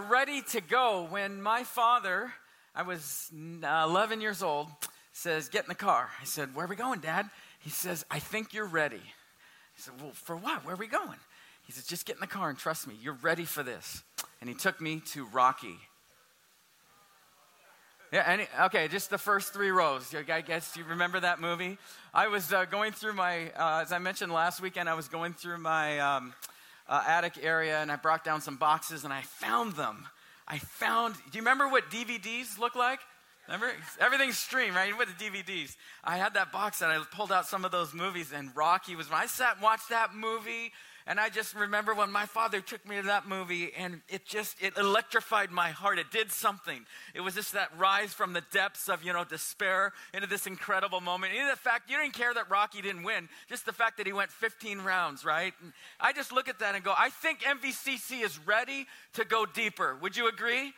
ready to go. When my father, I was uh, 11 years old, says, Get in the car. I said, Where are we going, Dad? He says, I think you're ready. I said, Well, for what? Where are we going? He says, Just get in the car and trust me. You're ready for this. And he took me to Rocky. Yeah, any, okay, just the first three rows. I guess you remember that movie? I was uh, going through my, uh, as I mentioned last weekend, I was going through my um, uh, attic area and I brought down some boxes and I found them. I found, do you remember what DVDs look like? Remember? Everything's streamed, right? With the DVDs. I had that box and I pulled out some of those movies and Rocky was, I sat and watched that movie and I just remember when my father took me to that movie and it just, it electrified my heart. It did something. It was just that rise from the depths of, you know, despair into this incredible moment. Even the fact, you didn't care that Rocky didn't win, just the fact that he went 15 rounds, right? And I just look at that and go, I think MVCC is ready to go deeper. Would you agree?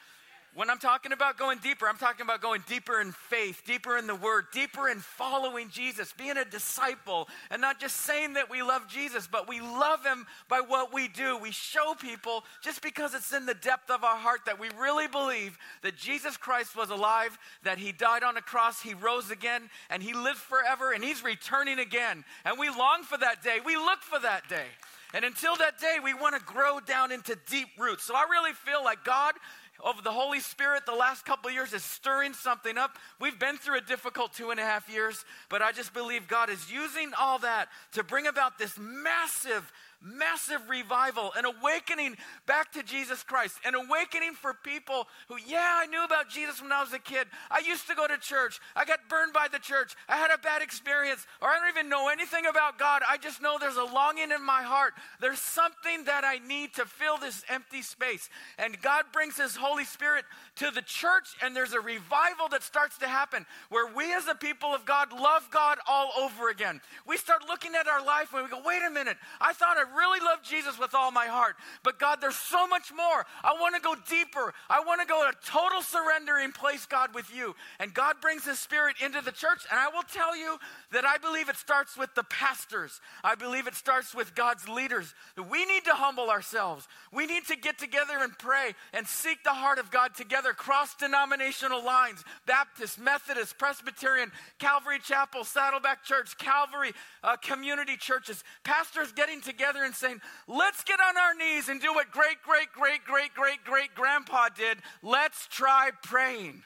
When I'm talking about going deeper, I'm talking about going deeper in faith, deeper in the word, deeper in following Jesus, being a disciple, and not just saying that we love Jesus, but we love him by what we do. We show people just because it's in the depth of our heart that we really believe that Jesus Christ was alive, that he died on a cross, he rose again, and he lived forever, and he's returning again. And we long for that day. We look for that day. And until that day, we want to grow down into deep roots. So I really feel like God of the Holy Spirit the last couple years is stirring something up. We've been through a difficult two and a half years, but I just believe God is using all that to bring about this massive massive revival, an awakening back to Jesus Christ, an awakening for people who, yeah, I knew about Jesus when I was a kid. I used to go to church. I got burned by the church. I had a bad experience, or I don't even know anything about God. I just know there's a longing in my heart. There's something that I need to fill this empty space. And God brings His Holy Spirit to the church, and there's a revival that starts to happen where we as a people of God love God all over again. We start looking at our life and we go, wait a minute, I thought I really love Jesus with all my heart. But God, there's so much more. I want to go deeper. I want to go to a total surrender and place God with you. And God brings His Spirit into the church. And I will tell you that I believe it starts with the pastors. I believe it starts with God's leaders. We need to humble ourselves. We need to get together and pray and seek the heart of God together, cross denominational lines Baptist, Methodist, Presbyterian, Calvary Chapel, Saddleback Church, Calvary uh, community churches. Pastors getting together and saying, let's get on our knees and do what great, great, great, great, great, great grandpa did. Let's try praying.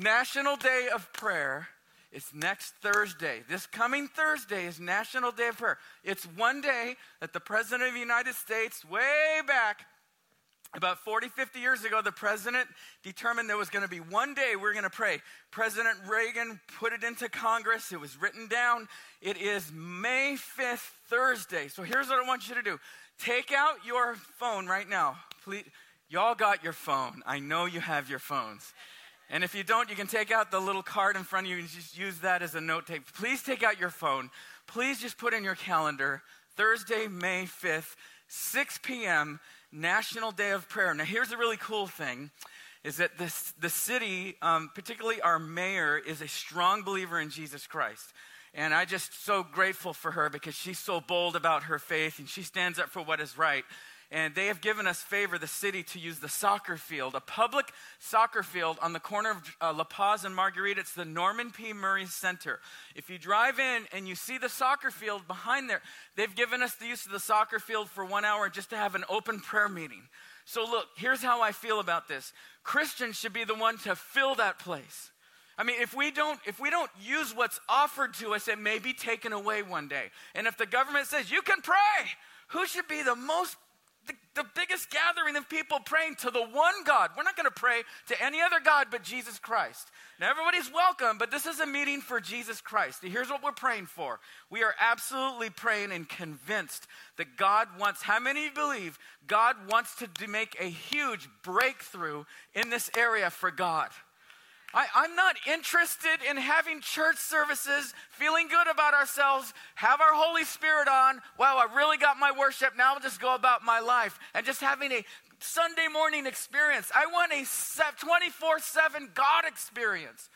National Day of Prayer is next Thursday. This coming Thursday is National Day of Prayer. It's one day that the President of the United States, way back about 40, 50 years ago, the president determined there was going to be one day we we're going to pray. President Reagan put it into Congress. It was written down. It is May 5th, Thursday. So here's what I want you to do take out your phone right now. Please. Y'all got your phone. I know you have your phones. And if you don't, you can take out the little card in front of you and just use that as a note take. Please take out your phone. Please just put in your calendar Thursday, May 5th, 6 p.m. National Day of Prayer. Now, here's a really cool thing is that this, the city, um, particularly our mayor, is a strong believer in Jesus Christ. And I just so grateful for her because she's so bold about her faith and she stands up for what is right and they have given us favor, the city, to use the soccer field, a public soccer field on the corner of uh, La Paz and Marguerite. It's the Norman P. Murray Center. If you drive in and you see the soccer field behind there, they've given us the use of the soccer field for one hour just to have an open prayer meeting. So, look, here's how I feel about this Christians should be the one to fill that place. I mean, if we don't if we don't use what's offered to us, it may be taken away one day. And if the government says you can pray, who should be the most the, the biggest gathering of people praying to the one God. We're not going to pray to any other God but Jesus Christ. Now, everybody's welcome, but this is a meeting for Jesus Christ. Here's what we're praying for. We are absolutely praying and convinced that God wants, how many believe God wants to make a huge breakthrough in this area for God? I, am not interested in having church services, feeling good about ourselves, have our Holy Spirit on. Wow, I really got my worship. Now I'll just go about my life and just having a Sunday morning experience. I want a 24 7 God experience.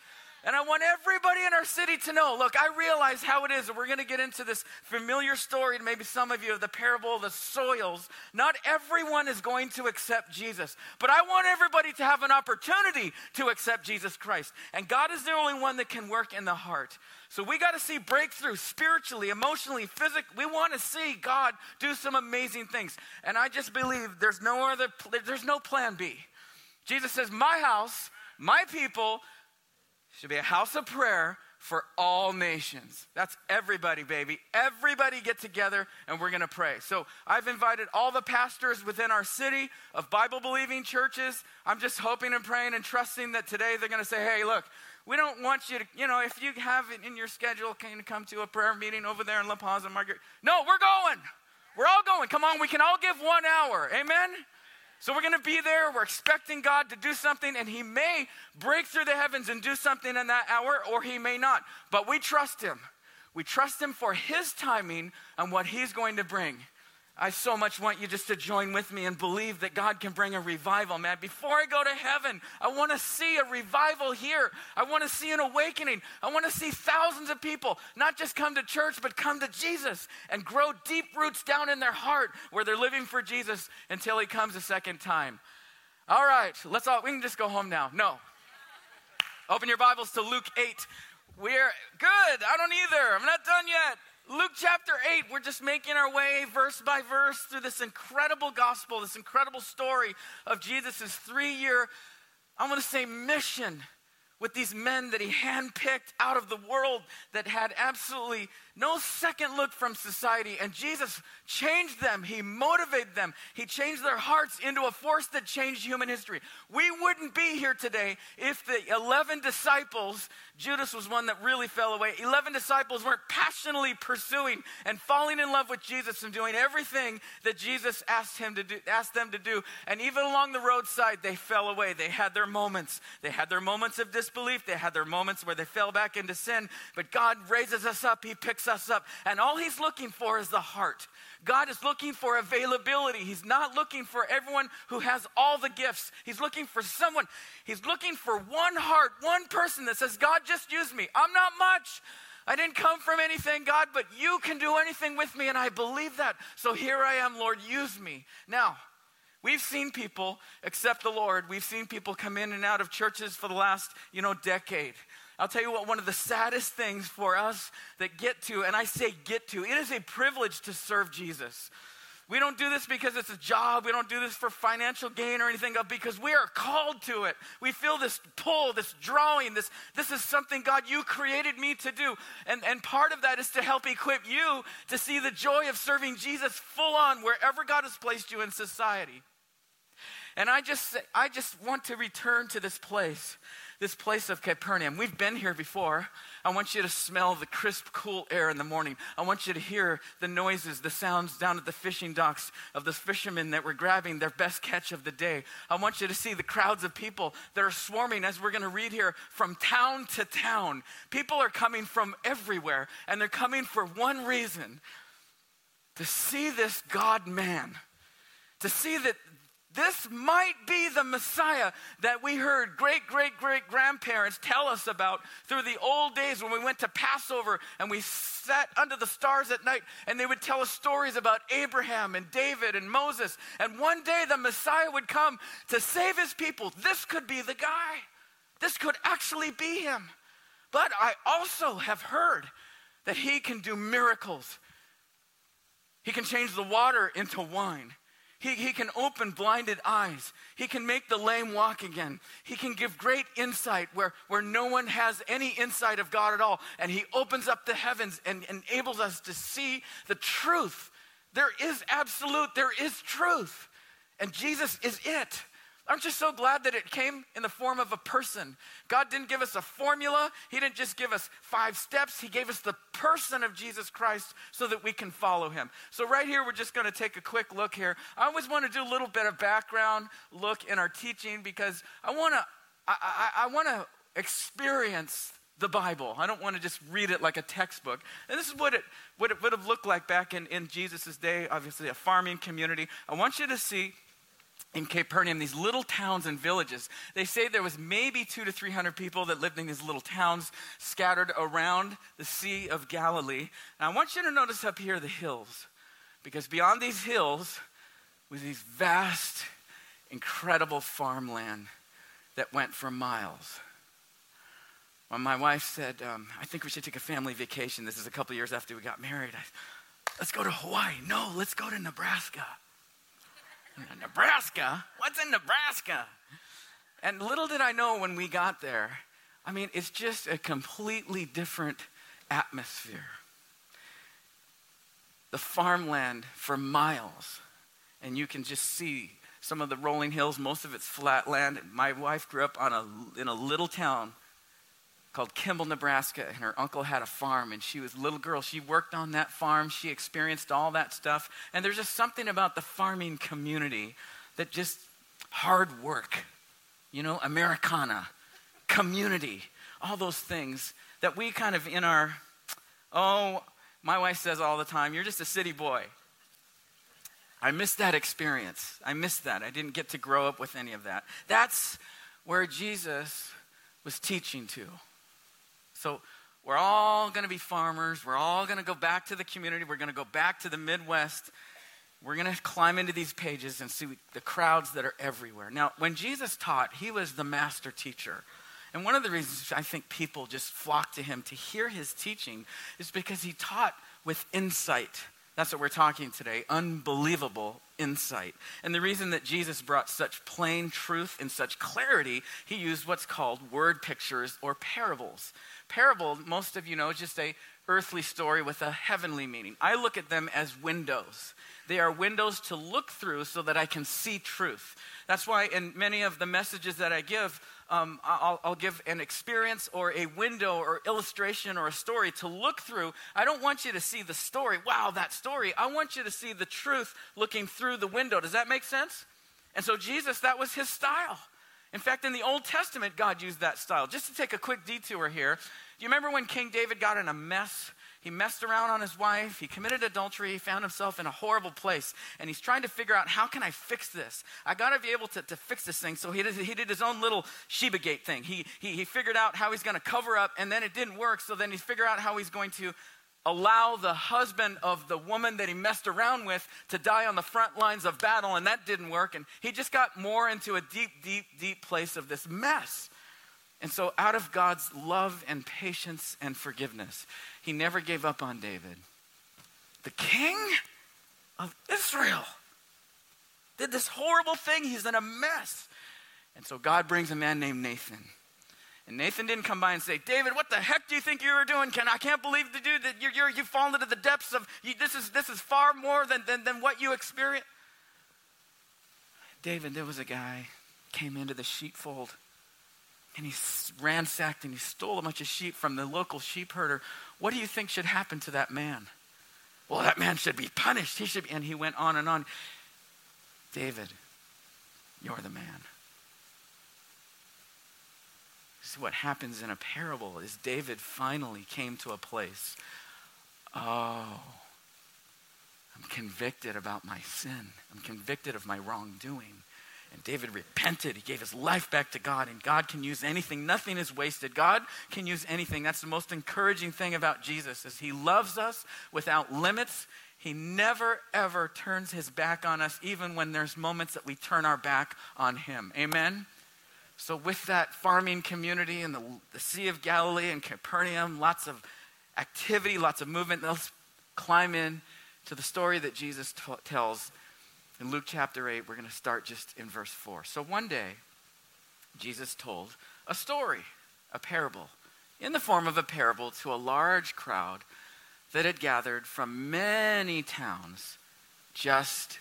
And I want everybody in our city to know look, I realize how it is, we're going to get into this familiar story, and maybe some of you, of the parable of the soils. Not everyone is going to accept Jesus, but I want everybody to have an opportunity to accept Jesus Christ. And God is the only one that can work in the heart. So we got to see breakthrough spiritually, emotionally, physically. We want to see God do some amazing things. And I just believe there's no other, there's no plan B. Jesus says, My house, my people, should be a house of prayer for all nations. That's everybody, baby. Everybody get together and we're going to pray. So I've invited all the pastors within our city of Bible believing churches. I'm just hoping and praying and trusting that today they're going to say, hey, look, we don't want you to, you know, if you have it in your schedule, can you come to a prayer meeting over there in La Paz and Marguerite? No, we're going. We're all going. Come on, we can all give one hour. Amen? So we're going to be there. We're expecting God to do something, and He may break through the heavens and do something in that hour, or He may not. But we trust Him. We trust Him for His timing and what He's going to bring. I so much want you just to join with me and believe that God can bring a revival, man. Before I go to heaven, I want to see a revival here. I want to see an awakening. I want to see thousands of people not just come to church, but come to Jesus and grow deep roots down in their heart where they're living for Jesus until He comes a second time. All right, let's all, we can just go home now. No. Open your Bibles to Luke 8. We're good. I don't either. I'm not done yet. Luke chapter 8, we're just making our way verse by verse through this incredible gospel, this incredible story of Jesus' three year, I'm going to say, mission with these men that he handpicked out of the world that had absolutely no second look from society. And Jesus changed them. He motivated them. He changed their hearts into a force that changed human history. We wouldn't be here today if the 11 disciples, Judas was one that really fell away, 11 disciples weren't passionately pursuing and falling in love with Jesus and doing everything that Jesus asked, him to do, asked them to do. And even along the roadside, they fell away. They had their moments. They had their moments of disbelief. They had their moments where they fell back into sin. But God raises us up. He picks picks us up. And all he's looking for is the heart. God is looking for availability. He's not looking for everyone who has all the gifts. He's looking for someone. He's looking for one heart, one person that says, God, just use me. I'm not much. I didn't come from anything, God, but you can do anything with me, and I believe that. So here I am, Lord, use me. Now, we've seen people accept the Lord. We've seen people come in and out of churches for the last, you know, decade. I'll tell you what, one of the saddest things for us that get to, and I say get to, it is a privilege to serve Jesus. We don't do this because it's a job. We don't do this for financial gain or anything, because we are called to it. We feel this pull, this drawing, this, this is something, God, you created me to do. And, and part of that is to help equip you to see the joy of serving Jesus full on wherever God has placed you in society. And I just, I just want to return to this place this place of Capernaum. We've been here before. I want you to smell the crisp, cool air in the morning. I want you to hear the noises, the sounds down at the fishing docks of the fishermen that were grabbing their best catch of the day. I want you to see the crowds of people that are swarming, as we're going to read here, from town to town. People are coming from everywhere, and they're coming for one reason to see this God man to see that this might be the Messiah that we heard great, great, great grandparents tell us about through the old days when we went to Passover and we sat under the stars at night and they would tell us stories about Abraham and David and Moses. And one day the Messiah would come to save his people. This could be the guy. This could actually be him. But I also have heard that he can do miracles. He can change the water into wine. He, he can open blinded eyes. He can make the lame walk again. He can give great insight where, where no one has any insight of God at all. And He opens up the heavens and enables us to see the truth. There is absolute, there is truth. And Jesus is it. Aren't you so glad that it came in the form of a person? God didn't give us a formula. He didn't just give us five steps. He gave us the person of Jesus Christ so that we can follow him. So, right here, we're just going to take a quick look here. I always want to do a little bit of background look in our teaching because I want to, I, I, I want to experience the Bible. I don't want to just read it like a textbook. And this is what it, what it would have looked like back in, in Jesus' day, obviously, a farming community. I want you to see in Capernaum, these little towns and villages. They say there was maybe two to three hundred people that lived in these little towns scattered around the Sea of Galilee. And I want you to notice up here the hills, because beyond these hills was these vast, incredible farmland that went for miles. When my wife said, um, I think we should take a family vacation, this is a couple years after we got married, I, let's go to Hawaii. No, let's go to Nebraska. Nebraska? What's in Nebraska? And little did I know when we got there, I mean, it's just a completely different atmosphere. The farmland for miles, and you can just see some of the rolling hills, most of it's flat land. My wife grew up on a, in a little town called Kimball, Nebraska, and her uncle had a farm, and she was a little girl. She worked on that farm, she experienced all that stuff. And there's just something about the farming community that just hard work, you know, Americana, community, all those things that we kind of in our, oh, my wife says all the time, you're just a city boy. I missed that experience. I missed that. I didn't get to grow up with any of that. That's where Jesus was teaching to. So we're all going to be farmers. We're all going to go back to the community. We're going to go back to the Midwest. We're going to climb into these pages and see the crowds that are everywhere. Now, when Jesus taught, he was the master teacher. And one of the reasons I think people just flock to him to hear his teaching is because he taught with insight. That's what we're talking today unbelievable insight. And the reason that Jesus brought such plain truth and such clarity, he used what's called word pictures or parables parable, most of you know, is just a earthly story with a heavenly meaning. I look at them as windows. They are windows to look through so that I can see truth. That's why in many of the messages that I give, um, I'll, I'll, give an experience or a window or illustration or a story to look through. I don't want you to see the story. Wow, that story. I want you to see the truth looking through the window. Does that make sense? And so, Jesus, that was his style. In fact, in the Old Testament, God used that style. Just to take a quick detour here, do you remember when King David got in a mess? He messed around on his wife. He committed adultery. He found himself in a horrible place. And he's trying to figure out how can I fix this? I got to be able to, to fix this thing. So he did, he did his own little Sheba Gate thing. He, he, he figured out how he's going to cover up, and then it didn't work. So then he figured out how he's going to allow the husband of the woman that he messed around with to die on the front lines of battle, and that didn't work. And he just got more into a deep, deep, deep place of this mess. And so, out of God's love and patience and forgiveness, he never gave up on David. The king of Israel did this horrible thing. He's in a mess. And so, God brings a man named Nathan. And Nathan didn't come by and say, David, what the heck do you think you were doing? Can, I can't believe the dude that you're, you're, you've fallen into the depths of, you, this, is, this is far more than, than, than what you experienced. David, there was a guy came into the sheepfold and he ransacked and he stole a bunch of sheep from the local sheep herder. What do you think should happen to that man? Well, that man should be punished. He should be. And he went on and on. David, you're the man. See, what happens in a parable is David finally came to a place. Oh, I'm convicted about my sin. I'm convicted of my wrongdoing. And David repented. He gave his life back to God, and God can use anything. Nothing is wasted. God can use anything. That's the most encouraging thing about Jesus is he loves us without limits. He never ever turns his back on us even when there's moments that we turn our back on him. Amen. So with that farming community in the, the Sea of Galilee and Capernaum, lots of activity, lots of movement, let's climb in to the story that Jesus t- tells in Luke chapter 8, we're going to start just in verse 4. So one day, Jesus told a story, a parable, in the form of a parable to a large crowd that had gathered from many towns just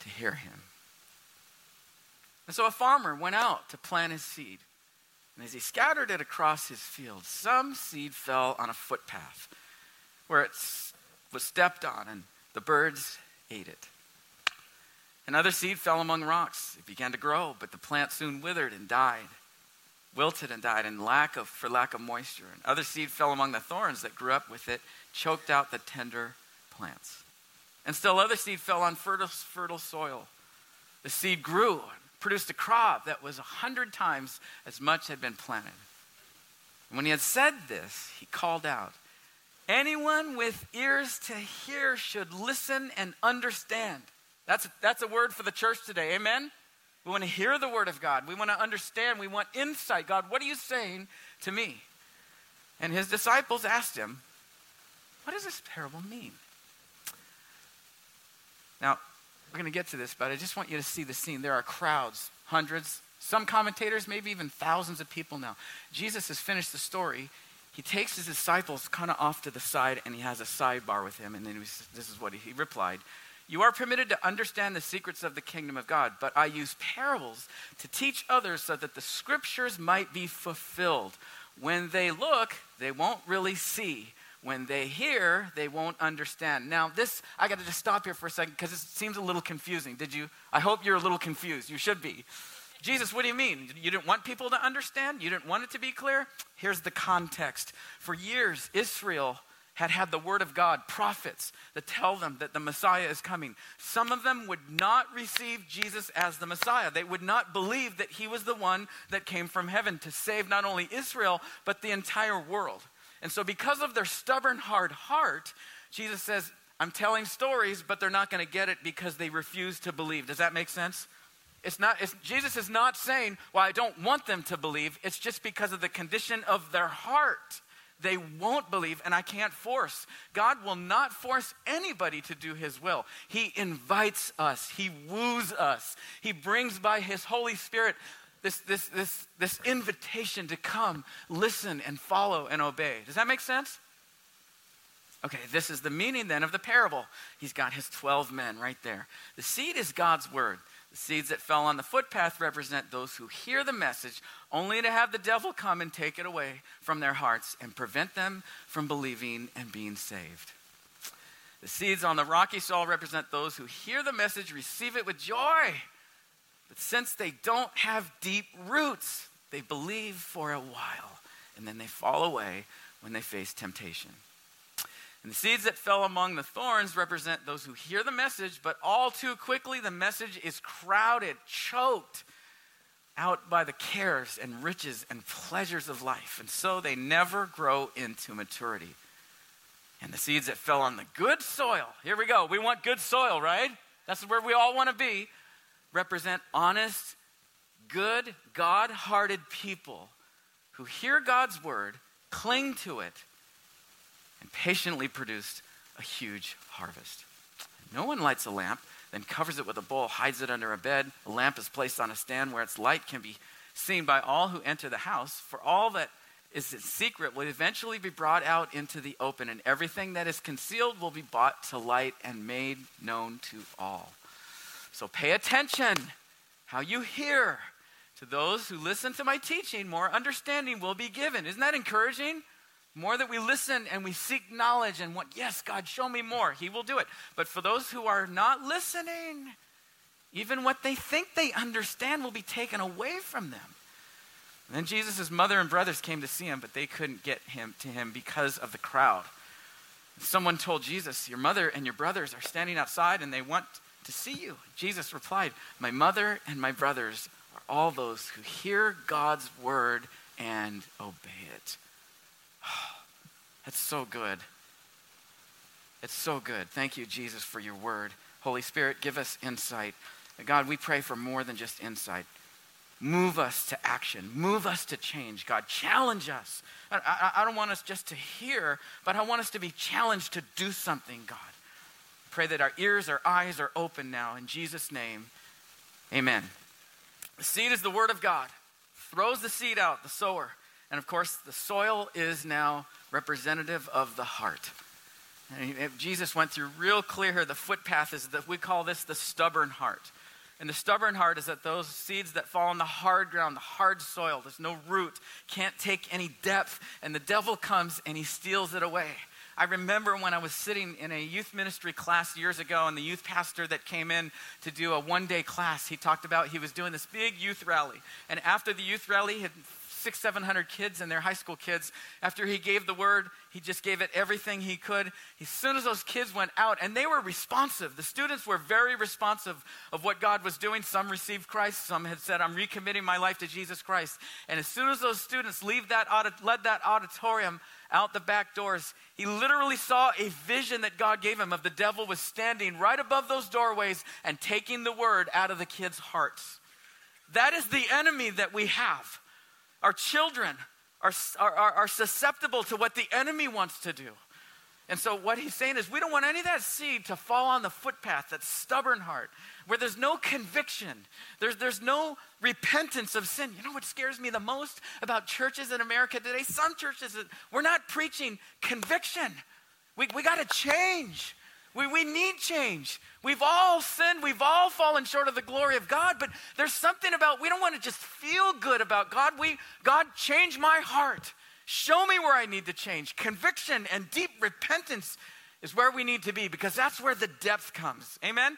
to hear him. And so a farmer went out to plant his seed. And as he scattered it across his field, some seed fell on a footpath where it was stepped on and the birds ate it. Another seed fell among rocks. It began to grow, but the plant soon withered and died, wilted and died in lack of, for lack of moisture. And other seed fell among the thorns that grew up with it, choked out the tender plants. And still other seed fell on fertile, fertile soil. The seed grew, produced a crop that was a hundred times as much had been planted. And when he had said this, he called out, Anyone with ears to hear should listen and understand. That's, that's a word for the church today. Amen? We want to hear the word of God. We want to understand. We want insight. God, what are you saying to me? And his disciples asked him, What does this parable mean? Now, we're going to get to this, but I just want you to see the scene. There are crowds, hundreds, some commentators, maybe even thousands of people now. Jesus has finished the story. He takes his disciples kind of off to the side and he has a sidebar with him. And then this is what he, he replied You are permitted to understand the secrets of the kingdom of God, but I use parables to teach others so that the scriptures might be fulfilled. When they look, they won't really see. When they hear, they won't understand. Now, this, I got to just stop here for a second because it seems a little confusing. Did you? I hope you're a little confused. You should be. Jesus, what do you mean? You didn't want people to understand? You didn't want it to be clear? Here's the context. For years, Israel had had the word of God, prophets that tell them that the Messiah is coming. Some of them would not receive Jesus as the Messiah. They would not believe that he was the one that came from heaven to save not only Israel, but the entire world. And so, because of their stubborn, hard heart, Jesus says, I'm telling stories, but they're not going to get it because they refuse to believe. Does that make sense? It's not, it's, Jesus is not saying, Well, I don't want them to believe. It's just because of the condition of their heart. They won't believe, and I can't force. God will not force anybody to do His will. He invites us, He woos us, He brings by His Holy Spirit this, this, this, this invitation to come, listen, and follow and obey. Does that make sense? Okay, this is the meaning then of the parable. He's got his 12 men right there. The seed is God's word. The seeds that fell on the footpath represent those who hear the message only to have the devil come and take it away from their hearts and prevent them from believing and being saved. The seeds on the rocky soil represent those who hear the message, receive it with joy, but since they don't have deep roots, they believe for a while and then they fall away when they face temptation. And the seeds that fell among the thorns represent those who hear the message, but all too quickly the message is crowded, choked out by the cares and riches and pleasures of life. And so they never grow into maturity. And the seeds that fell on the good soil, here we go. We want good soil, right? That's where we all want to be represent honest, good, God hearted people who hear God's word, cling to it, and patiently produced a huge harvest. No one lights a lamp, then covers it with a bowl, hides it under a bed. A lamp is placed on a stand where its light can be seen by all who enter the house. For all that is secret will eventually be brought out into the open, and everything that is concealed will be brought to light and made known to all. So pay attention how you hear. To those who listen to my teaching, more understanding will be given. Isn't that encouraging? More that we listen and we seek knowledge and what, yes, God, show me more. He will do it. But for those who are not listening, even what they think they understand will be taken away from them. And then Jesus' mother and brothers came to see him, but they couldn't get him to him because of the crowd. Someone told Jesus, Your mother and your brothers are standing outside and they want to see you. Jesus replied, My mother and my brothers are all those who hear God's word and obey it. That's so good. It's so good. Thank you, Jesus, for your word. Holy Spirit, give us insight. God, we pray for more than just insight. Move us to action. Move us to change. God, challenge us. I, I, I don't want us just to hear, but I want us to be challenged to do something, God. Pray that our ears, our eyes are open now. In Jesus' name, amen. The seed is the word of God. Throws the seed out, the sower. And of course, the soil is now representative of the heart. And Jesus went through real clear here. The footpath is that we call this the stubborn heart. And the stubborn heart is that those seeds that fall on the hard ground, the hard soil, there's no root, can't take any depth, and the devil comes and he steals it away. I remember when I was sitting in a youth ministry class years ago, and the youth pastor that came in to do a one day class, he talked about he was doing this big youth rally. And after the youth rally, he had six, 700 kids and their high school kids. After he gave the word, he just gave it everything he could. As soon as those kids went out, and they were responsive, the students were very responsive of what God was doing. Some received Christ, some had said, I'm recommitting my life to Jesus Christ. And as soon as those students leave that led that auditorium out the back doors, he literally saw a vision that God gave him of the devil was standing right above those doorways and taking the word out of the kids' hearts. That is the enemy that we have. Our children are, are, are susceptible to what the enemy wants to do. And so, what he's saying is, we don't want any of that seed to fall on the footpath, that stubborn heart, where there's no conviction, there's, there's no repentance of sin. You know what scares me the most about churches in America today? Some churches, we're not preaching conviction. We, we got to change. We, we need change. We've all sinned. We've all fallen short of the glory of God, but there's something about, we don't want to just feel good about God. We, God, change my heart. Show me where I need to change. Conviction and deep repentance is where we need to be because that's where the depth comes. Amen?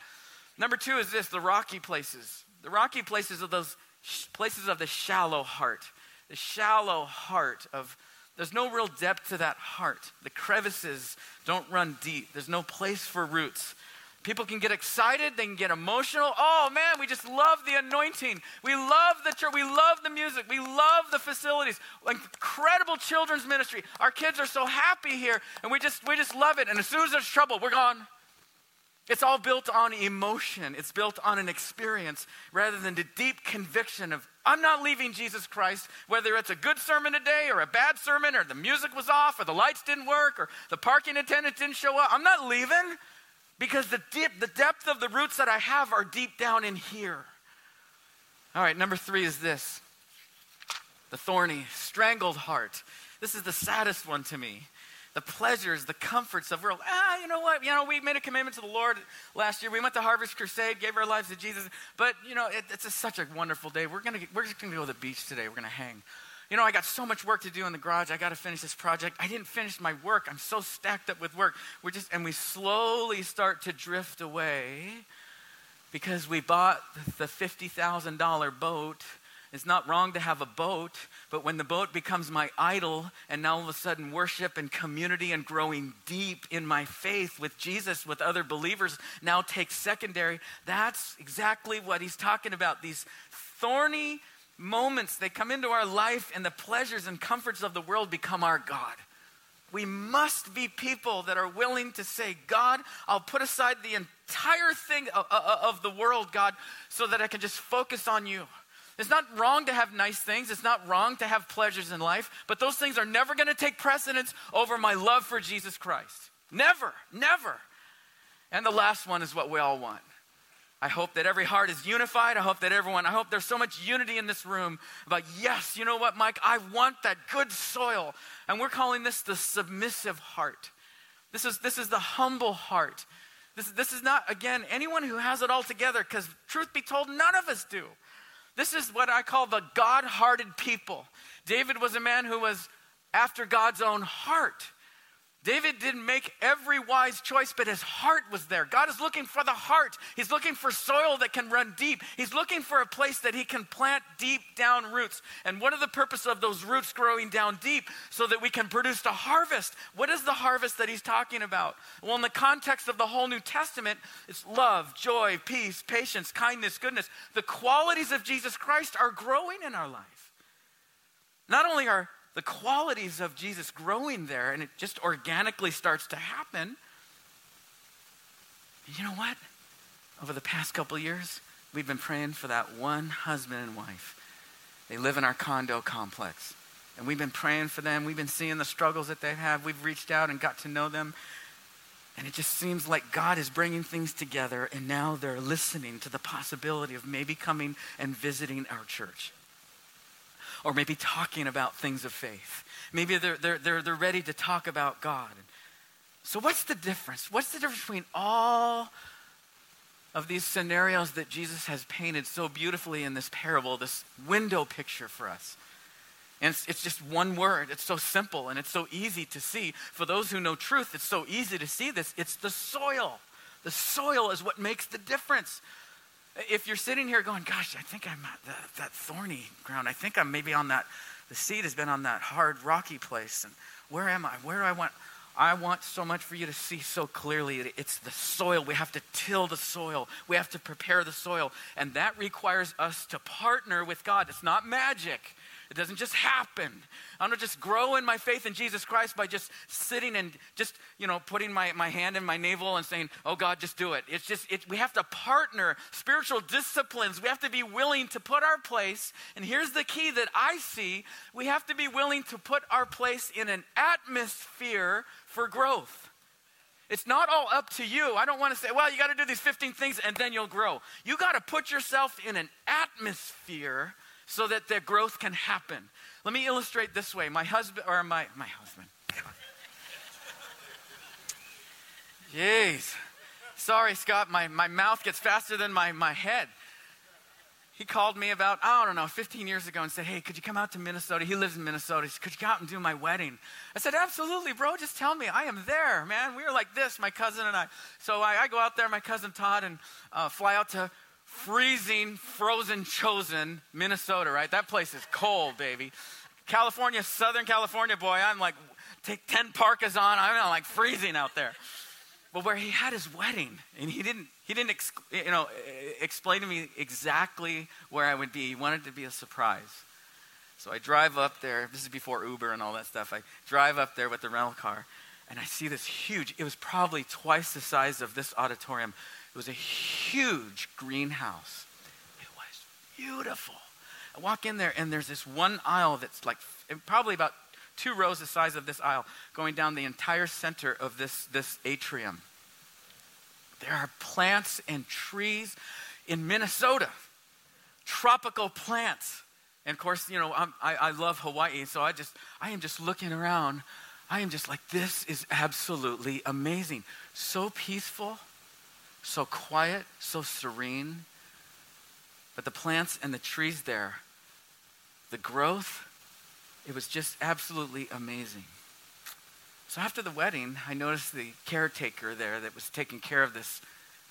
Number two is this the rocky places. The rocky places are those places of the shallow heart. The shallow heart of there's no real depth to that heart. The crevices don't run deep. There's no place for roots. People can get excited, they can get emotional. Oh man, we just love the anointing. We love the church, we love the music, we love the facilities. Incredible children's ministry. Our kids are so happy here, and we just we just love it. And as soon as there's trouble, we're gone. It's all built on emotion. It's built on an experience rather than the deep conviction of, I'm not leaving Jesus Christ, whether it's a good sermon today or a bad sermon or the music was off or the lights didn't work or the parking attendant didn't show up. I'm not leaving because the, deep, the depth of the roots that I have are deep down in here. All right, number three is this the thorny, strangled heart. This is the saddest one to me the pleasures, the comforts of world. Ah, you know what? You know, we made a commitment to the Lord last year. We went to Harvest Crusade, gave our lives to Jesus. But you know, it, it's a, such a wonderful day. We're gonna we're just gonna go to the beach today. We're gonna hang. You know, I got so much work to do in the garage. I got to finish this project. I didn't finish my work. I'm so stacked up with work. We're just and we slowly start to drift away because we bought the fifty thousand dollar boat it's not wrong to have a boat, but when the boat becomes my idol, and now all of a sudden worship and community and growing deep in my faith with Jesus, with other believers, now takes secondary, that's exactly what he's talking about. These thorny moments, they come into our life, and the pleasures and comforts of the world become our God. We must be people that are willing to say, God, I'll put aside the entire thing of, of, the world, God, so that I can just focus on you. It's not wrong to have nice things. It's not wrong to have pleasures in life, but those things are never going to take precedence over my love for Jesus Christ. Never, never. And the last one is what we all want. I hope that every heart is unified. I hope that everyone, I hope there's so much unity in this room about, yes, you know what, Mike, I want that good soil. And we're calling this the submissive heart. This is, this is the humble heart. This, this is not, again, anyone who has it all together, because truth be told, none of us do. This is what I call the God hearted people. David was a man who was after God's own heart. David didn't make every wise choice, but his heart was there. God is looking for the heart. He's looking for soil that can run deep. He's looking for a place that he can plant deep down roots. And what are the purpose of those roots growing down deep? So that we can produce a harvest. What is the harvest that he's talking about? Well, in the context of the whole New Testament, it's love, joy, peace, patience, kindness, goodness. The qualities of Jesus Christ are growing in our life. Not only are the qualities of Jesus growing there, and it just organically starts to happen. you know what? Over the past couple years, we've been praying for that one husband and wife. They live in our condo complex. And we've been praying for them. We've been seeing the struggles that they have. We've reached out and got to know them. And it just seems like God is bringing things together, and now they're listening to the possibility of maybe coming and visiting our church or maybe talking about things of faith. Maybe they're, they're, they're, they're ready to talk about God. So, what's the difference? What's the difference between all of these scenarios that Jesus has painted so beautifully in this parable, this window picture for us? And it's, it's, just one word. It's so simple and it's so easy to see. For those who know truth, it's so easy to see this. It's the soil. The soil is what makes the difference. If you're sitting here going, gosh, I think I'm at the, that thorny ground, I think I'm maybe on that the seed has been on that hard, rocky place. And where am I? Where do I want? I want so much for you to see so clearly. It's the soil. We have to till the soil. We have to prepare the soil. And that requires us to partner with God. It's not magic. It doesn't just happen. I don't just grow in my faith in Jesus Christ by just sitting and just, you know, putting my, my hand in my navel and saying, oh God, just do it. It's just, it, we have to partner spiritual disciplines. We have to be willing to put our place. And here's the key that I see we have to be willing to put our place in an atmosphere for growth. It's not all up to you. I don't want to say, well, you got to do these 15 things and then you'll grow. You got to put yourself in an atmosphere so that their growth can happen. Let me illustrate this way. My husband, or my, my husband. Jeez. Sorry, Scott, my, my mouth gets faster than my, my head. He called me about, I don't know, 15 years ago and said, Hey, could you come out to Minnesota? He lives in Minnesota. He said, Could you come out and do my wedding? I said, Absolutely, bro. Just tell me. I am there, man. We were like this, my cousin and I. So I, I go out there, my cousin Todd, and uh, fly out to freezing, frozen, chosen Minnesota, right? That place is cold, baby. California, Southern California boy, I'm like, take 10 parkas on, I'm like freezing out there. But where he had his wedding, and he didn't, he didn't, ex, you know, explain to me exactly where I would be. He wanted to be a surprise. So I drive up there. This is before Uber and all that stuff. I drive up there with the rental car, and I see this huge. It was probably twice the size of this auditorium it was a huge greenhouse. It was beautiful. I walk in there, and there's this one aisle that's like probably about two rows the size of this aisle going down the entire center of this, this atrium. There are plants and trees in Minnesota, tropical plants. And of course, you know, I, I love Hawaii, so I just, I am just looking around. I am just like, this is absolutely amazing. So peaceful, so quiet, so serene. But the plants and the trees there, the growth, it was just absolutely amazing. So after the wedding, I noticed the caretaker there that was taking care of this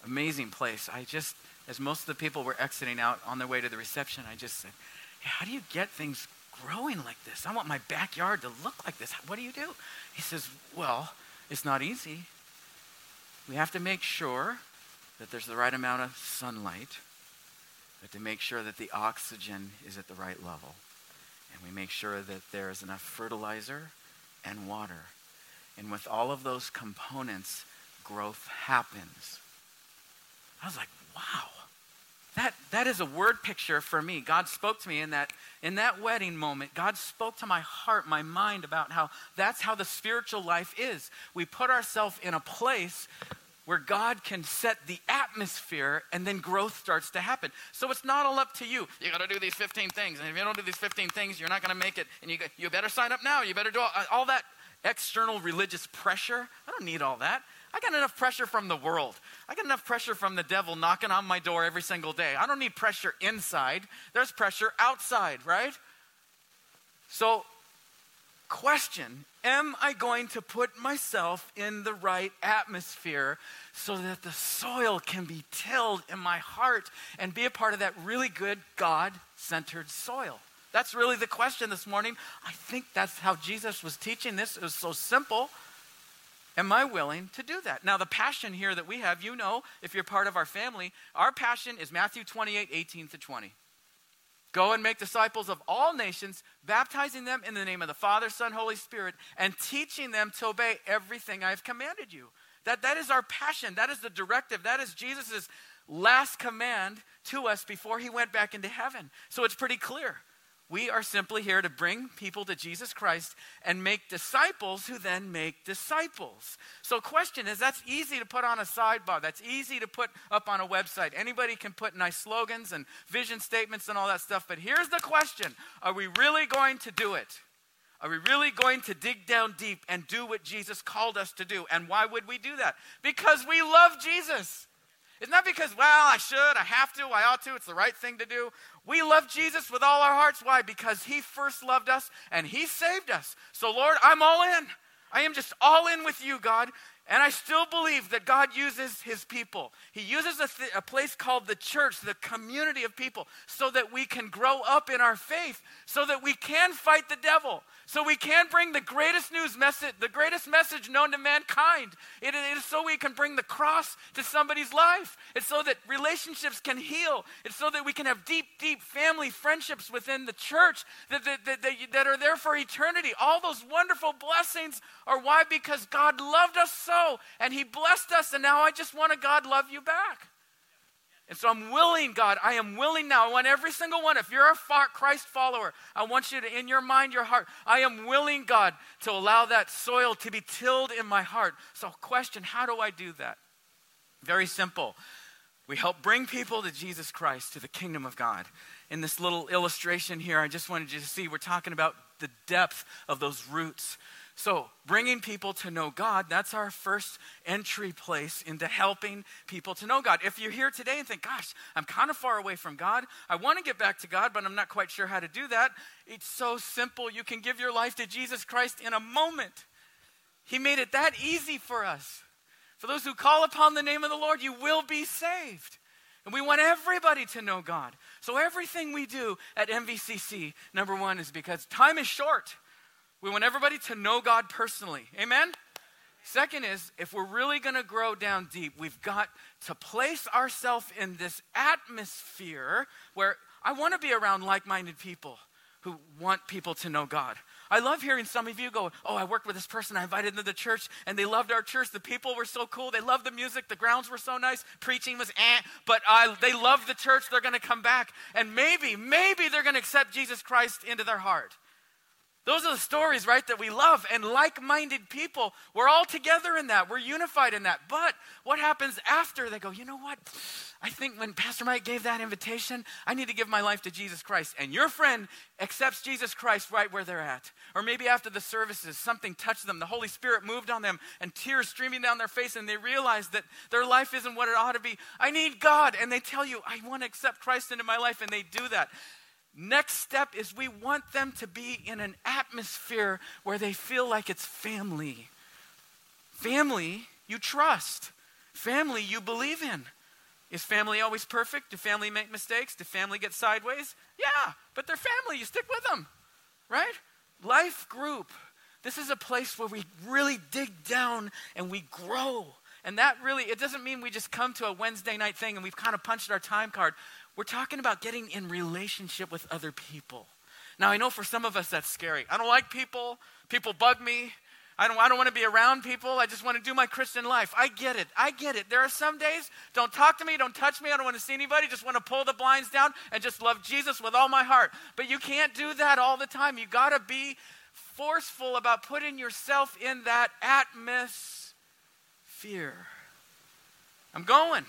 amazing place. I just, as most of the people were exiting out on their way to the reception, I just said, hey, How do you get things growing like this? I want my backyard to look like this. What do you do? He says, Well, it's not easy. We have to make sure that there's the right amount of sunlight, but to make sure that the oxygen is at the right level. And we make sure that there is enough fertilizer and water. And with all of those components, growth happens. I was like, wow. That, that is a word picture for me. God spoke to me in that, in that wedding moment. God spoke to my heart, my mind about how that's how the spiritual life is. We put ourselves in a place where God can set the atmosphere and then growth starts to happen. So it's not all up to you. You got to do these 15 things. And if you don't do these 15 things, you're not going to make it. And you, you better sign up now. You better do all, uh, all that external religious pressure. I don't need all that. I got enough pressure from the world. I got enough pressure from the devil knocking on my door every single day. I don't need pressure inside. There's pressure outside, right? So, question Am I going to put myself in the right atmosphere so that the soil can be tilled in my heart and be a part of that really good God centered soil? That's really the question this morning. I think that's how Jesus was teaching this. It was so simple. Am I willing to do that? Now, the passion here that we have, you know, if you're part of our family, our passion is Matthew 28 18 to 20. Go and make disciples of all nations, baptizing them in the name of the Father, Son, Holy Spirit, and teaching them to obey everything I have commanded you. That, that is our passion. That is the directive. That is Jesus' last command to us before he went back into heaven. So it's pretty clear. We are simply here to bring people to Jesus Christ and make disciples who then make disciples. So, question is that's easy to put on a sidebar. That's easy to put up on a website. Anybody can put nice slogans and vision statements and all that stuff. But here's the question Are we really going to do it? Are we really going to dig down deep and do what Jesus called us to do? And why would we do that? Because we love Jesus. It's not because, well, I should, I have to, I ought to, it's the right thing to do. We love Jesus with all our hearts. Why? Because He first loved us and He saved us. So, Lord, I'm all in. I am just all in with you, God. And I still believe that God uses his people. He uses a, th- a, place called the church, the community of people, so that we can grow up in our faith, so that we can fight the devil, so we can bring the greatest news message, the greatest message known to mankind. It, is so we can bring the cross to somebody's life. It's so that relationships can heal. It's so that we can have deep, deep family friendships within the church that, that, that, that, that are there for eternity. All those wonderful blessings are why? Because God loved us so and He blessed us, and now I just want to, God, love you back. And so I'm willing, God, I am willing now. I want every single one. If you're a Christ follower, I want you to, in your mind, your heart, I am willing, God, to allow that soil to be tilled in my heart. So, question how do I do that? Very simple. We help bring people to Jesus Christ, to the kingdom of God. In this little illustration here, I just wanted you to see we're talking about the depth of those roots. So, bringing people to know God, that's our first entry place into helping people to know God. If you're here today and think, gosh, I'm kind of far away from God, I want to get back to God, but I'm not quite sure how to do that, it's so simple. You can give your life to Jesus Christ in a moment. He made it that easy for us. For those who call upon the name of the Lord, you will be saved. And we want everybody to know God. So, everything we do at MVCC, number one, is because time is short. We want everybody to know God personally. Amen? Second is, if we're really going to grow down deep, we've got to place ourselves in this atmosphere where I want to be around like minded people who want people to know God. I love hearing some of you go, Oh, I worked with this person, I invited them to the church, and they loved our church. The people were so cool. They loved the music. The grounds were so nice. Preaching was eh, but I, they loved the church. They're going to come back. And maybe, maybe they're going to accept Jesus Christ into their heart. Those are the stories, right, that we love. And like minded people, we're all together in that. We're unified in that. But what happens after they go, you know what? I think when Pastor Mike gave that invitation, I need to give my life to Jesus Christ. And your friend accepts Jesus Christ right where they're at. Or maybe after the services, something touched them. The Holy Spirit moved on them and tears streaming down their face, and they realize that their life isn't what it ought to be. I need God. And they tell you, I want to accept Christ into my life, and they do that. Next step is we want them to be in an atmosphere where they feel like it's family. Family you trust, family you believe in. Is family always perfect? Do family make mistakes? Do family get sideways? Yeah, but they're family. You stick with them, right? Life group. This is a place where we really dig down and we grow. And that really, it doesn't mean we just come to a Wednesday night thing and we've kind of punched our time card. We're talking about getting in relationship with other people. Now, I know for some of us that's scary. I don't like people, people bug me. I don't, I don't want to be around people. I just want to do my Christian life. I get it. I get it. There are some days, don't talk to me, don't touch me, I don't want to see anybody, just want to pull the blinds down and just love Jesus with all my heart. But you can't do that all the time. You got to be forceful about putting yourself in that atmosphere. I'm going.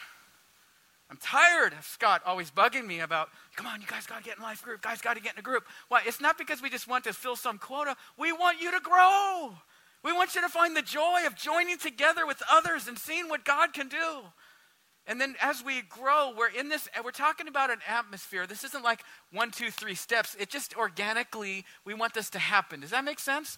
I'm tired of Scott always bugging me about, come on, you guys got to get in life group. Guys got to get in a group. Why? It's not because we just want to fill some quota. We want you to grow. We want you to find the joy of joining together with others and seeing what God can do. And then as we grow, we're in this, we're talking about an atmosphere. This isn't like one, two, three steps. It just organically, we want this to happen. Does that make sense?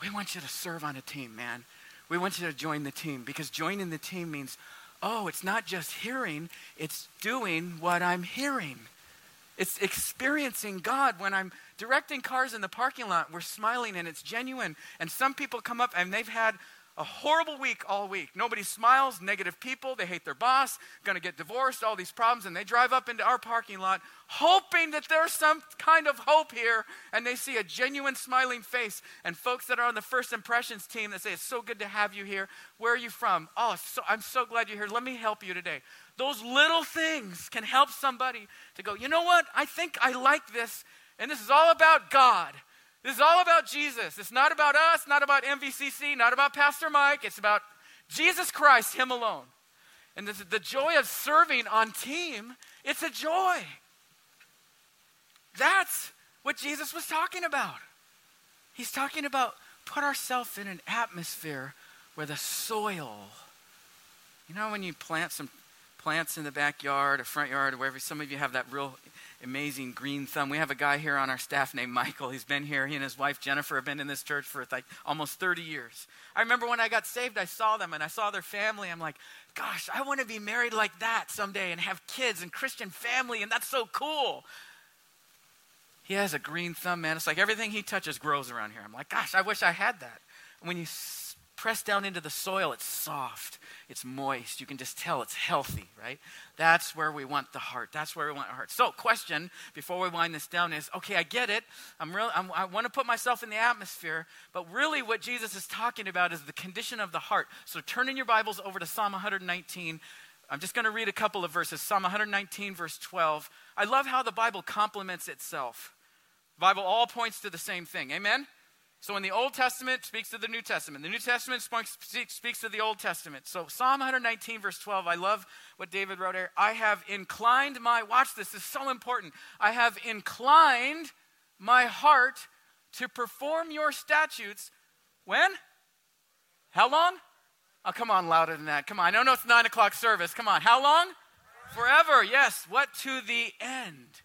We want you to serve on a team, man. We want you to join the team because joining the team means oh, it's not just hearing, it's doing what I'm hearing. It's experiencing God when I'm directing cars in the parking lot. We're smiling and it's genuine. And some people come up and they've had a horrible week all week. Nobody smiles, negative people, they hate their boss, gonna get divorced, all these problems, and they drive up into our parking lot hoping that there's some kind of hope here, and they see a genuine smiling face. And folks that are on the first impressions team that say, It's so good to have you here. Where are you from? Oh, so, I'm so glad you're here. Let me help you today. Those little things can help somebody to go, you know what? I think I like this, and this is all about God. This is all about Jesus. It's not about us, not about MVCC, not about Pastor Mike. It's about Jesus Christ, Him alone. And this, the joy of serving on team, it's a joy. That's what Jesus was talking about. He's talking about put ourselves in an atmosphere where the soil, you know, when you plant some plants in the backyard or front yard or wherever, some of you have that real amazing green thumb. We have a guy here on our staff named Michael. He's been here. He and his wife Jennifer have been in this church for like almost 30 years. I remember when I got saved, I saw them and I saw their family. I'm like, gosh, I want to be married like that someday and have kids and Christian family, and that's so cool. He has a green thumb, man. It's like everything he touches grows around here. I'm like, gosh, I wish I had that. when you press down into the soil, it's soft, it's moist. You can just tell it's healthy, right? That's where we want the heart. That's where we want our heart. So, question before we wind this down is okay, I get it. I'm real, I'm, I want to put myself in the atmosphere, but really what Jesus is talking about is the condition of the heart. So, turn in your Bibles over to Psalm 119. I'm just going to read a couple of verses. Psalm 119, verse 12. I love how the Bible complements itself. The Bible all points to the same thing. Amen? So in the Old Testament speaks to the New Testament. The New Testament speaks to the Old Testament. So Psalm 119 verse 12, I love what David wrote here. I have inclined my watch this, this is so important. I have inclined my heart to perform your statutes. When? How long? Oh, come on, louder than that. Come on. I know it's nine o'clock service. Come on. How long? Forever. Yes. What to the end?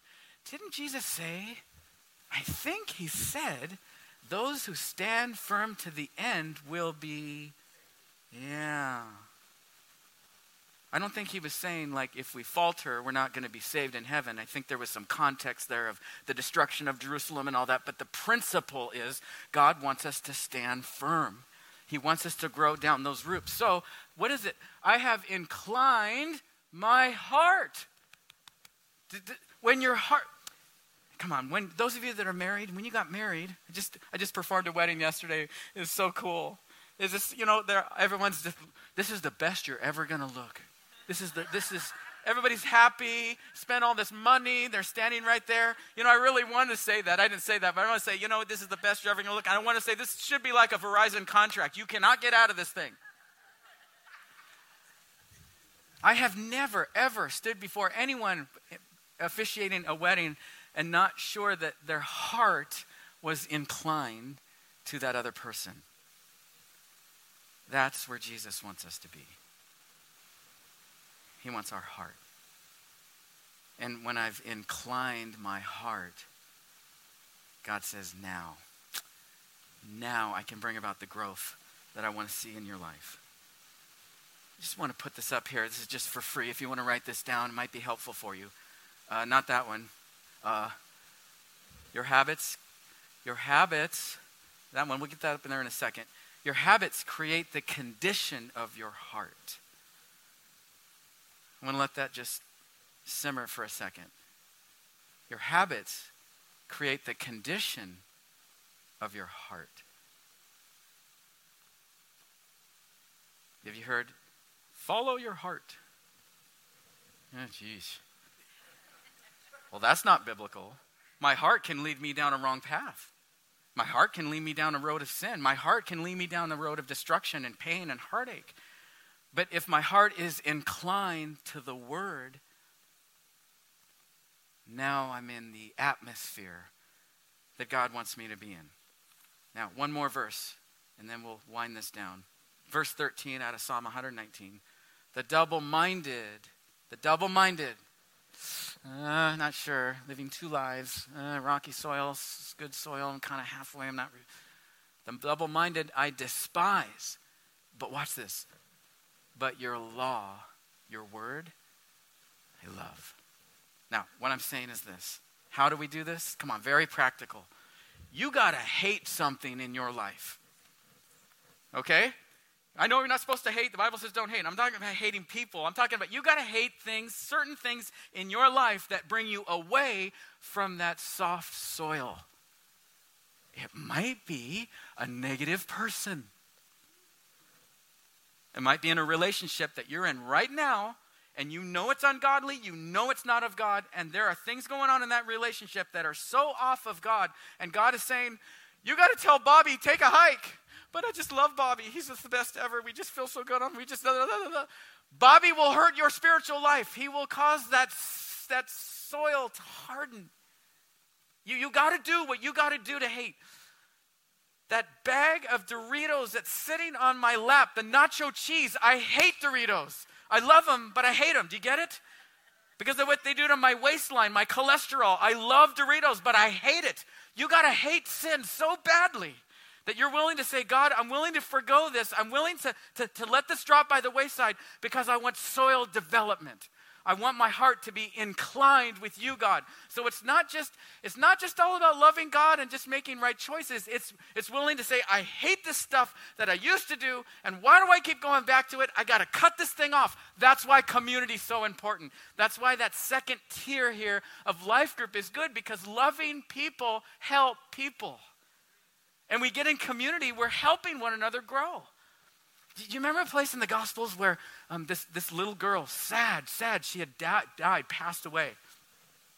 Didn't Jesus say? I think he said those who stand firm to the end will be, yeah. I don't think he was saying, like, if we falter, we're not going to be saved in heaven. I think there was some context there of the destruction of Jerusalem and all that. But the principle is God wants us to stand firm. He wants us to grow down those roots. So, what is it? I have inclined my heart. When your heart, come on, when those of you that are married, when you got married, I just I just performed a wedding yesterday. It was so cool. Is this, you know, there everyone's just, this is the best you're ever gonna look. This is the this is everybody's happy, spent all this money, they're standing right there. You know, I really want to say that. I didn't say that, but I want to say, you know, this is the best you're ever gonna look. I want to say this should be like a Verizon contract. You cannot get out of this thing. I have never, ever stood before anyone officiating a wedding and not sure that their heart was inclined to that other person. That's where Jesus wants us to be. He wants our heart. And when I've inclined my heart, God says, now, now I can bring about the growth that I want to see in your life. I just want to put this up here. This is just for free. If you want to write this down, it might be helpful for you. Uh, not that one. Uh, your habits, your habits, that one, we'll get that up in there in a second. Your habits create the condition of your heart. I'm going to let that just simmer for a second. Your habits create the condition of your heart. Have you heard? Follow your heart. Oh, jeez. Well, that's not biblical. My heart can lead me down a wrong path. My heart can lead me down a road of sin. My heart can lead me down the road of destruction and pain and heartache. But if my heart is inclined to the word, now I'm in the atmosphere that God wants me to be in. Now, one more verse, and then we'll wind this down. Verse 13 out of Psalm 119. The double minded, the double minded uh, not sure. Living two lives. Uh, rocky soil, good soil. I'm kind of halfway. I'm not. Re- the double minded I despise. But watch this. But your law, your word, I love. Now, what I'm saying is this. How do we do this? Come on, very practical. You got to hate something in your life. Okay? I know you're not supposed to hate. The Bible says don't hate. I'm talking about hating people. I'm talking about you got to hate things, certain things in your life that bring you away from that soft soil. It might be a negative person. It might be in a relationship that you're in right now, and you know it's ungodly, you know it's not of God, and there are things going on in that relationship that are so off of God, and God is saying, You got to tell Bobby, take a hike but I just love Bobby. He's just the best ever. We just feel so good on him. We just, blah, Bobby will hurt your spiritual life. He will cause that, that soil to harden. You, you got to do what you got to do to hate. That bag of Doritos that's sitting on my lap, the nacho cheese, I hate Doritos. I love them, but I hate them. Do you get it? because of what they do to my waistline, my cholesterol. I love Doritos, but I hate it. You got to hate sin so badly that you're willing to say, God, I'm willing to forego this. I'm willing to, to, to let this drop by the wayside because I want soil development. I want my heart to be inclined with you, God. So it's not just it's not just all about loving God and just making right choices. It's it's willing to say, I hate this stuff that I used to do, and why do I keep going back to it? I got to cut this thing off. That's why community is so important. That's why that second tier here of life group is good because loving people help people. And we get in community, we're helping one another grow. Do you remember a place in the Gospels where um, this, this little girl, sad, sad, she had di- died, passed away.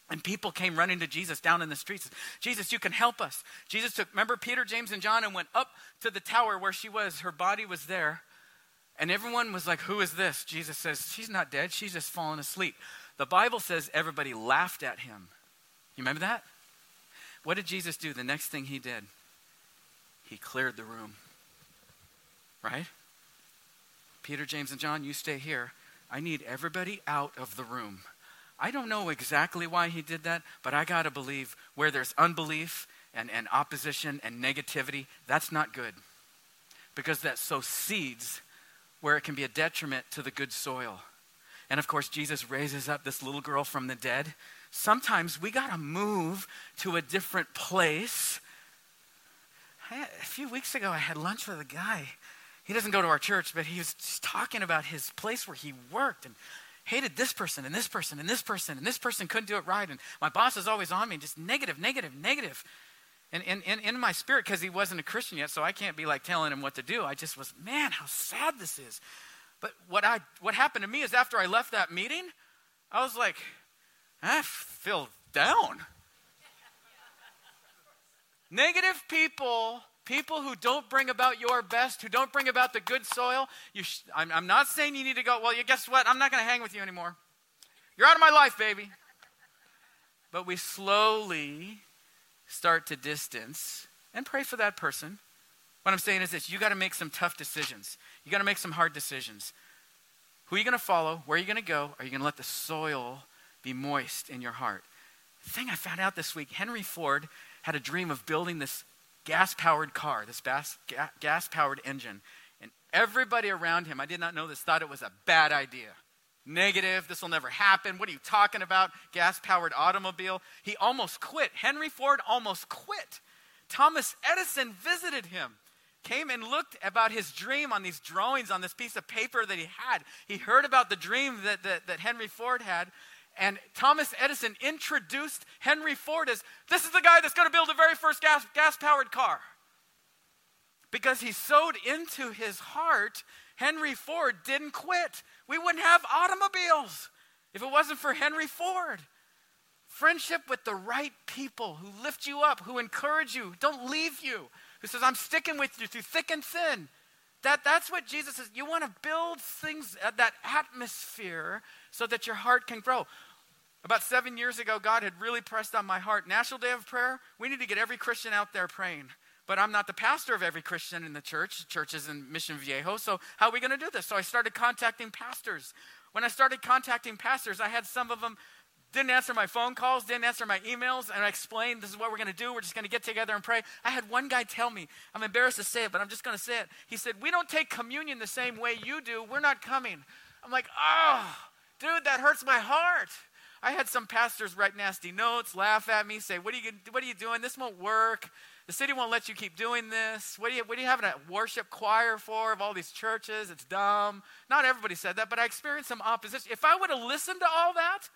And people came running to Jesus down in the streets. Jesus, you can help us. Jesus took, remember Peter, James, and John and went up to the tower where she was. Her body was there. And everyone was like, Who is this? Jesus says, She's not dead. She's just fallen asleep. The Bible says everybody laughed at him. You remember that? What did Jesus do? The next thing he did, he cleared the room. Right? Peter, James, and John, you stay here. I need everybody out of the room. I don't know exactly why he did that, but I got to believe where there's unbelief and, and opposition and negativity, that's not good. Because that sows seeds where it can be a detriment to the good soil. And of course, Jesus raises up this little girl from the dead. Sometimes we got to move to a different place. Eh, a few weeks ago, I had lunch with a guy he doesn't go to our church, but he was just talking about his place where he worked and hated this person and this person and this person and this person couldn't do it right. And my boss is always on me, just negative, negative, negative. And in my spirit, because he wasn't a Christian yet, so I can't be like telling him what to do. I just was, man, how sad this is. But what, I, what happened to me is after I left that meeting, I was like, I feel down. Negative people People who don't bring about your best, who don't bring about the good soil, sh- I'm, I'm not saying you need to go, well, you guess what? I'm not going to hang with you anymore. You're out of my life, baby. But we slowly start to distance and pray for that person. What I'm saying is this you got to make some tough decisions. You got to make some hard decisions. Who are you going to follow? Where are you going to go? Are you going to let the soil be moist in your heart? The thing I found out this week Henry Ford had a dream of building this gas powered car, this gas powered engine. And everybody around him, I did not know this, thought it was a bad idea. Negative, this will never happen. What are you talking about? Gas powered automobile. He almost quit. Henry Ford almost quit. Thomas Edison visited him, came and looked about his dream on these drawings on this piece of paper that he had. He heard about the dream that, that, that Henry Ford had, and Thomas Edison introduced Henry Ford as this is the guy that's going to build the very first gas, gas powered car. Because he sowed into his heart, Henry Ford didn't quit. We wouldn't have automobiles if it wasn't for Henry Ford. Friendship with the right people who lift you up, who encourage you, don't leave you, who says, I'm sticking with you through thick and thin. That, that's what Jesus says. You want to build things, uh, that atmosphere, so that your heart can grow. About seven years ago, God had really pressed on my heart National Day of Prayer, we need to get every Christian out there praying. But I'm not the pastor of every Christian in the church. Church is in Mission Viejo. So, how are we going to do this? So, I started contacting pastors. When I started contacting pastors, I had some of them didn't answer my phone calls, didn't answer my emails, and I explained this is what we're going to do. We're just going to get together and pray. I had one guy tell me, I'm embarrassed to say it, but I'm just going to say it. He said, We don't take communion the same way you do. We're not coming. I'm like, Oh, dude, that hurts my heart. I had some pastors write nasty notes, laugh at me, say, What are you, what are you doing? This won't work. The city won't let you keep doing this. What are you, what are you having a worship choir for of all these churches? It's dumb. Not everybody said that, but I experienced some opposition. If I would have listened to all that,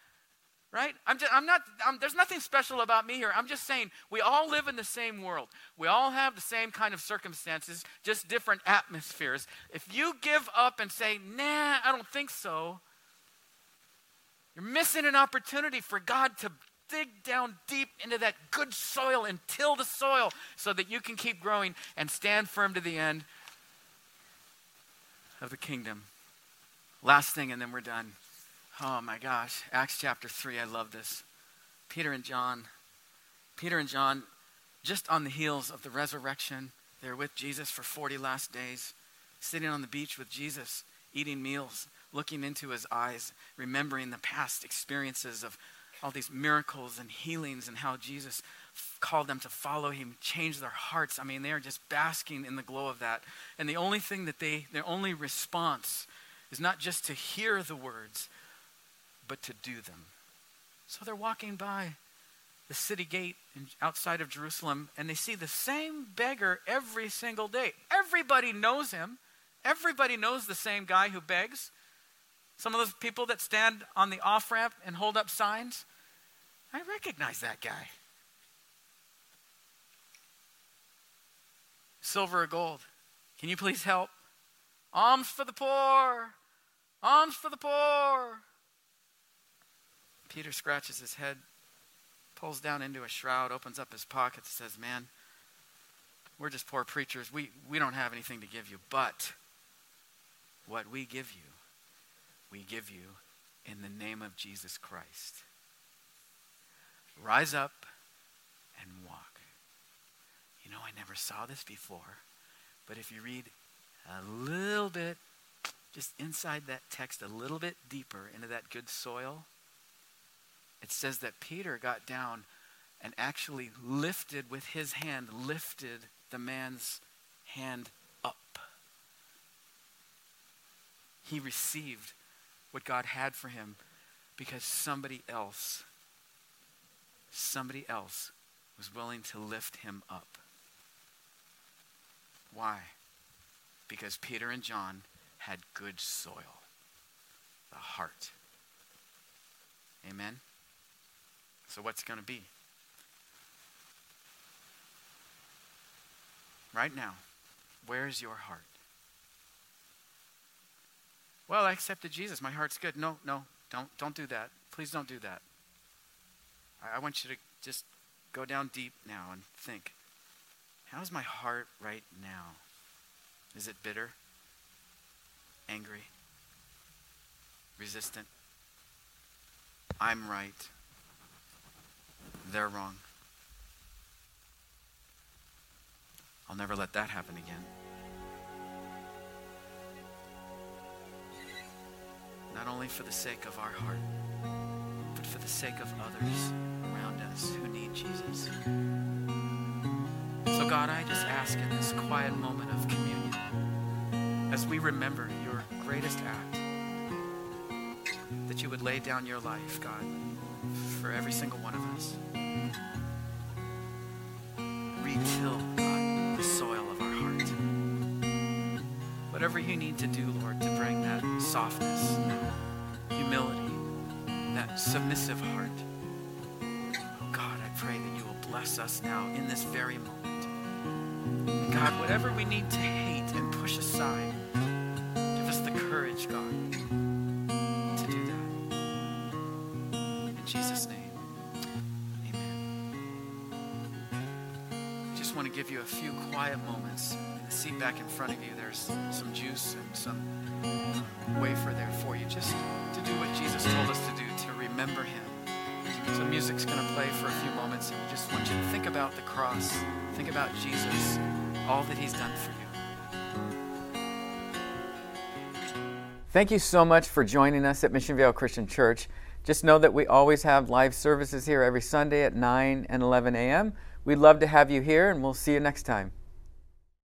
right? I'm, just, I'm not, I'm, there's nothing special about me here. I'm just saying we all live in the same world. We all have the same kind of circumstances, just different atmospheres. If you give up and say, nah, I don't think so, you're missing an opportunity for God to dig down deep into that good soil and till the soil so that you can keep growing and stand firm to the end of the kingdom. Last thing, and then we're done. Oh my gosh, Acts chapter 3, I love this. Peter and John. Peter and John, just on the heels of the resurrection, they're with Jesus for 40 last days, sitting on the beach with Jesus, eating meals, looking into his eyes, remembering the past experiences of all these miracles and healings and how Jesus called them to follow him, change their hearts. I mean, they are just basking in the glow of that. And the only thing that they, their only response is not just to hear the words, but to do them. So they're walking by the city gate outside of Jerusalem and they see the same beggar every single day. Everybody knows him. Everybody knows the same guy who begs. Some of those people that stand on the off ramp and hold up signs, I recognize that guy. Silver or gold, can you please help? Alms for the poor. Alms for the poor. Peter scratches his head, pulls down into a shroud, opens up his pockets, says, Man, we're just poor preachers. We, we don't have anything to give you, but what we give you, we give you in the name of Jesus Christ. Rise up and walk. You know, I never saw this before, but if you read a little bit, just inside that text, a little bit deeper into that good soil, it says that Peter got down and actually lifted with his hand, lifted the man's hand up. He received what God had for him because somebody else, somebody else was willing to lift him up. Why? Because Peter and John had good soil, the heart. Amen? So, what's going to be? Right now, where's your heart? Well, I accepted Jesus. My heart's good. No, no, don't, don't do that. Please don't do that. I, I want you to just go down deep now and think how's my heart right now? Is it bitter? Angry? Resistant? I'm right. They're wrong. I'll never let that happen again. Not only for the sake of our heart, but for the sake of others around us who need Jesus. So, God, I just ask in this quiet moment of communion, as we remember your greatest act, that you would lay down your life, God, for every single one of us. Retill, God, the soil of our heart. Whatever you need to do, Lord, to bring that softness, humility, that submissive heart. Oh God, I pray that you will bless us now in this very moment. God, whatever we need to hate and push aside, give us the courage, God, to do that. In Jesus' name. Amen. I just want to give you a few quiet moments. Back in front of you, there's some juice and some wafer there for you, just to do what Jesus told us to do, to remember Him. So music's going to play for a few moments, and we just want you to think about the cross, think about Jesus, all that He's done for you. Thank you so much for joining us at Mission Viejo Christian Church. Just know that we always have live services here every Sunday at 9 and 11 a.m. We'd love to have you here, and we'll see you next time.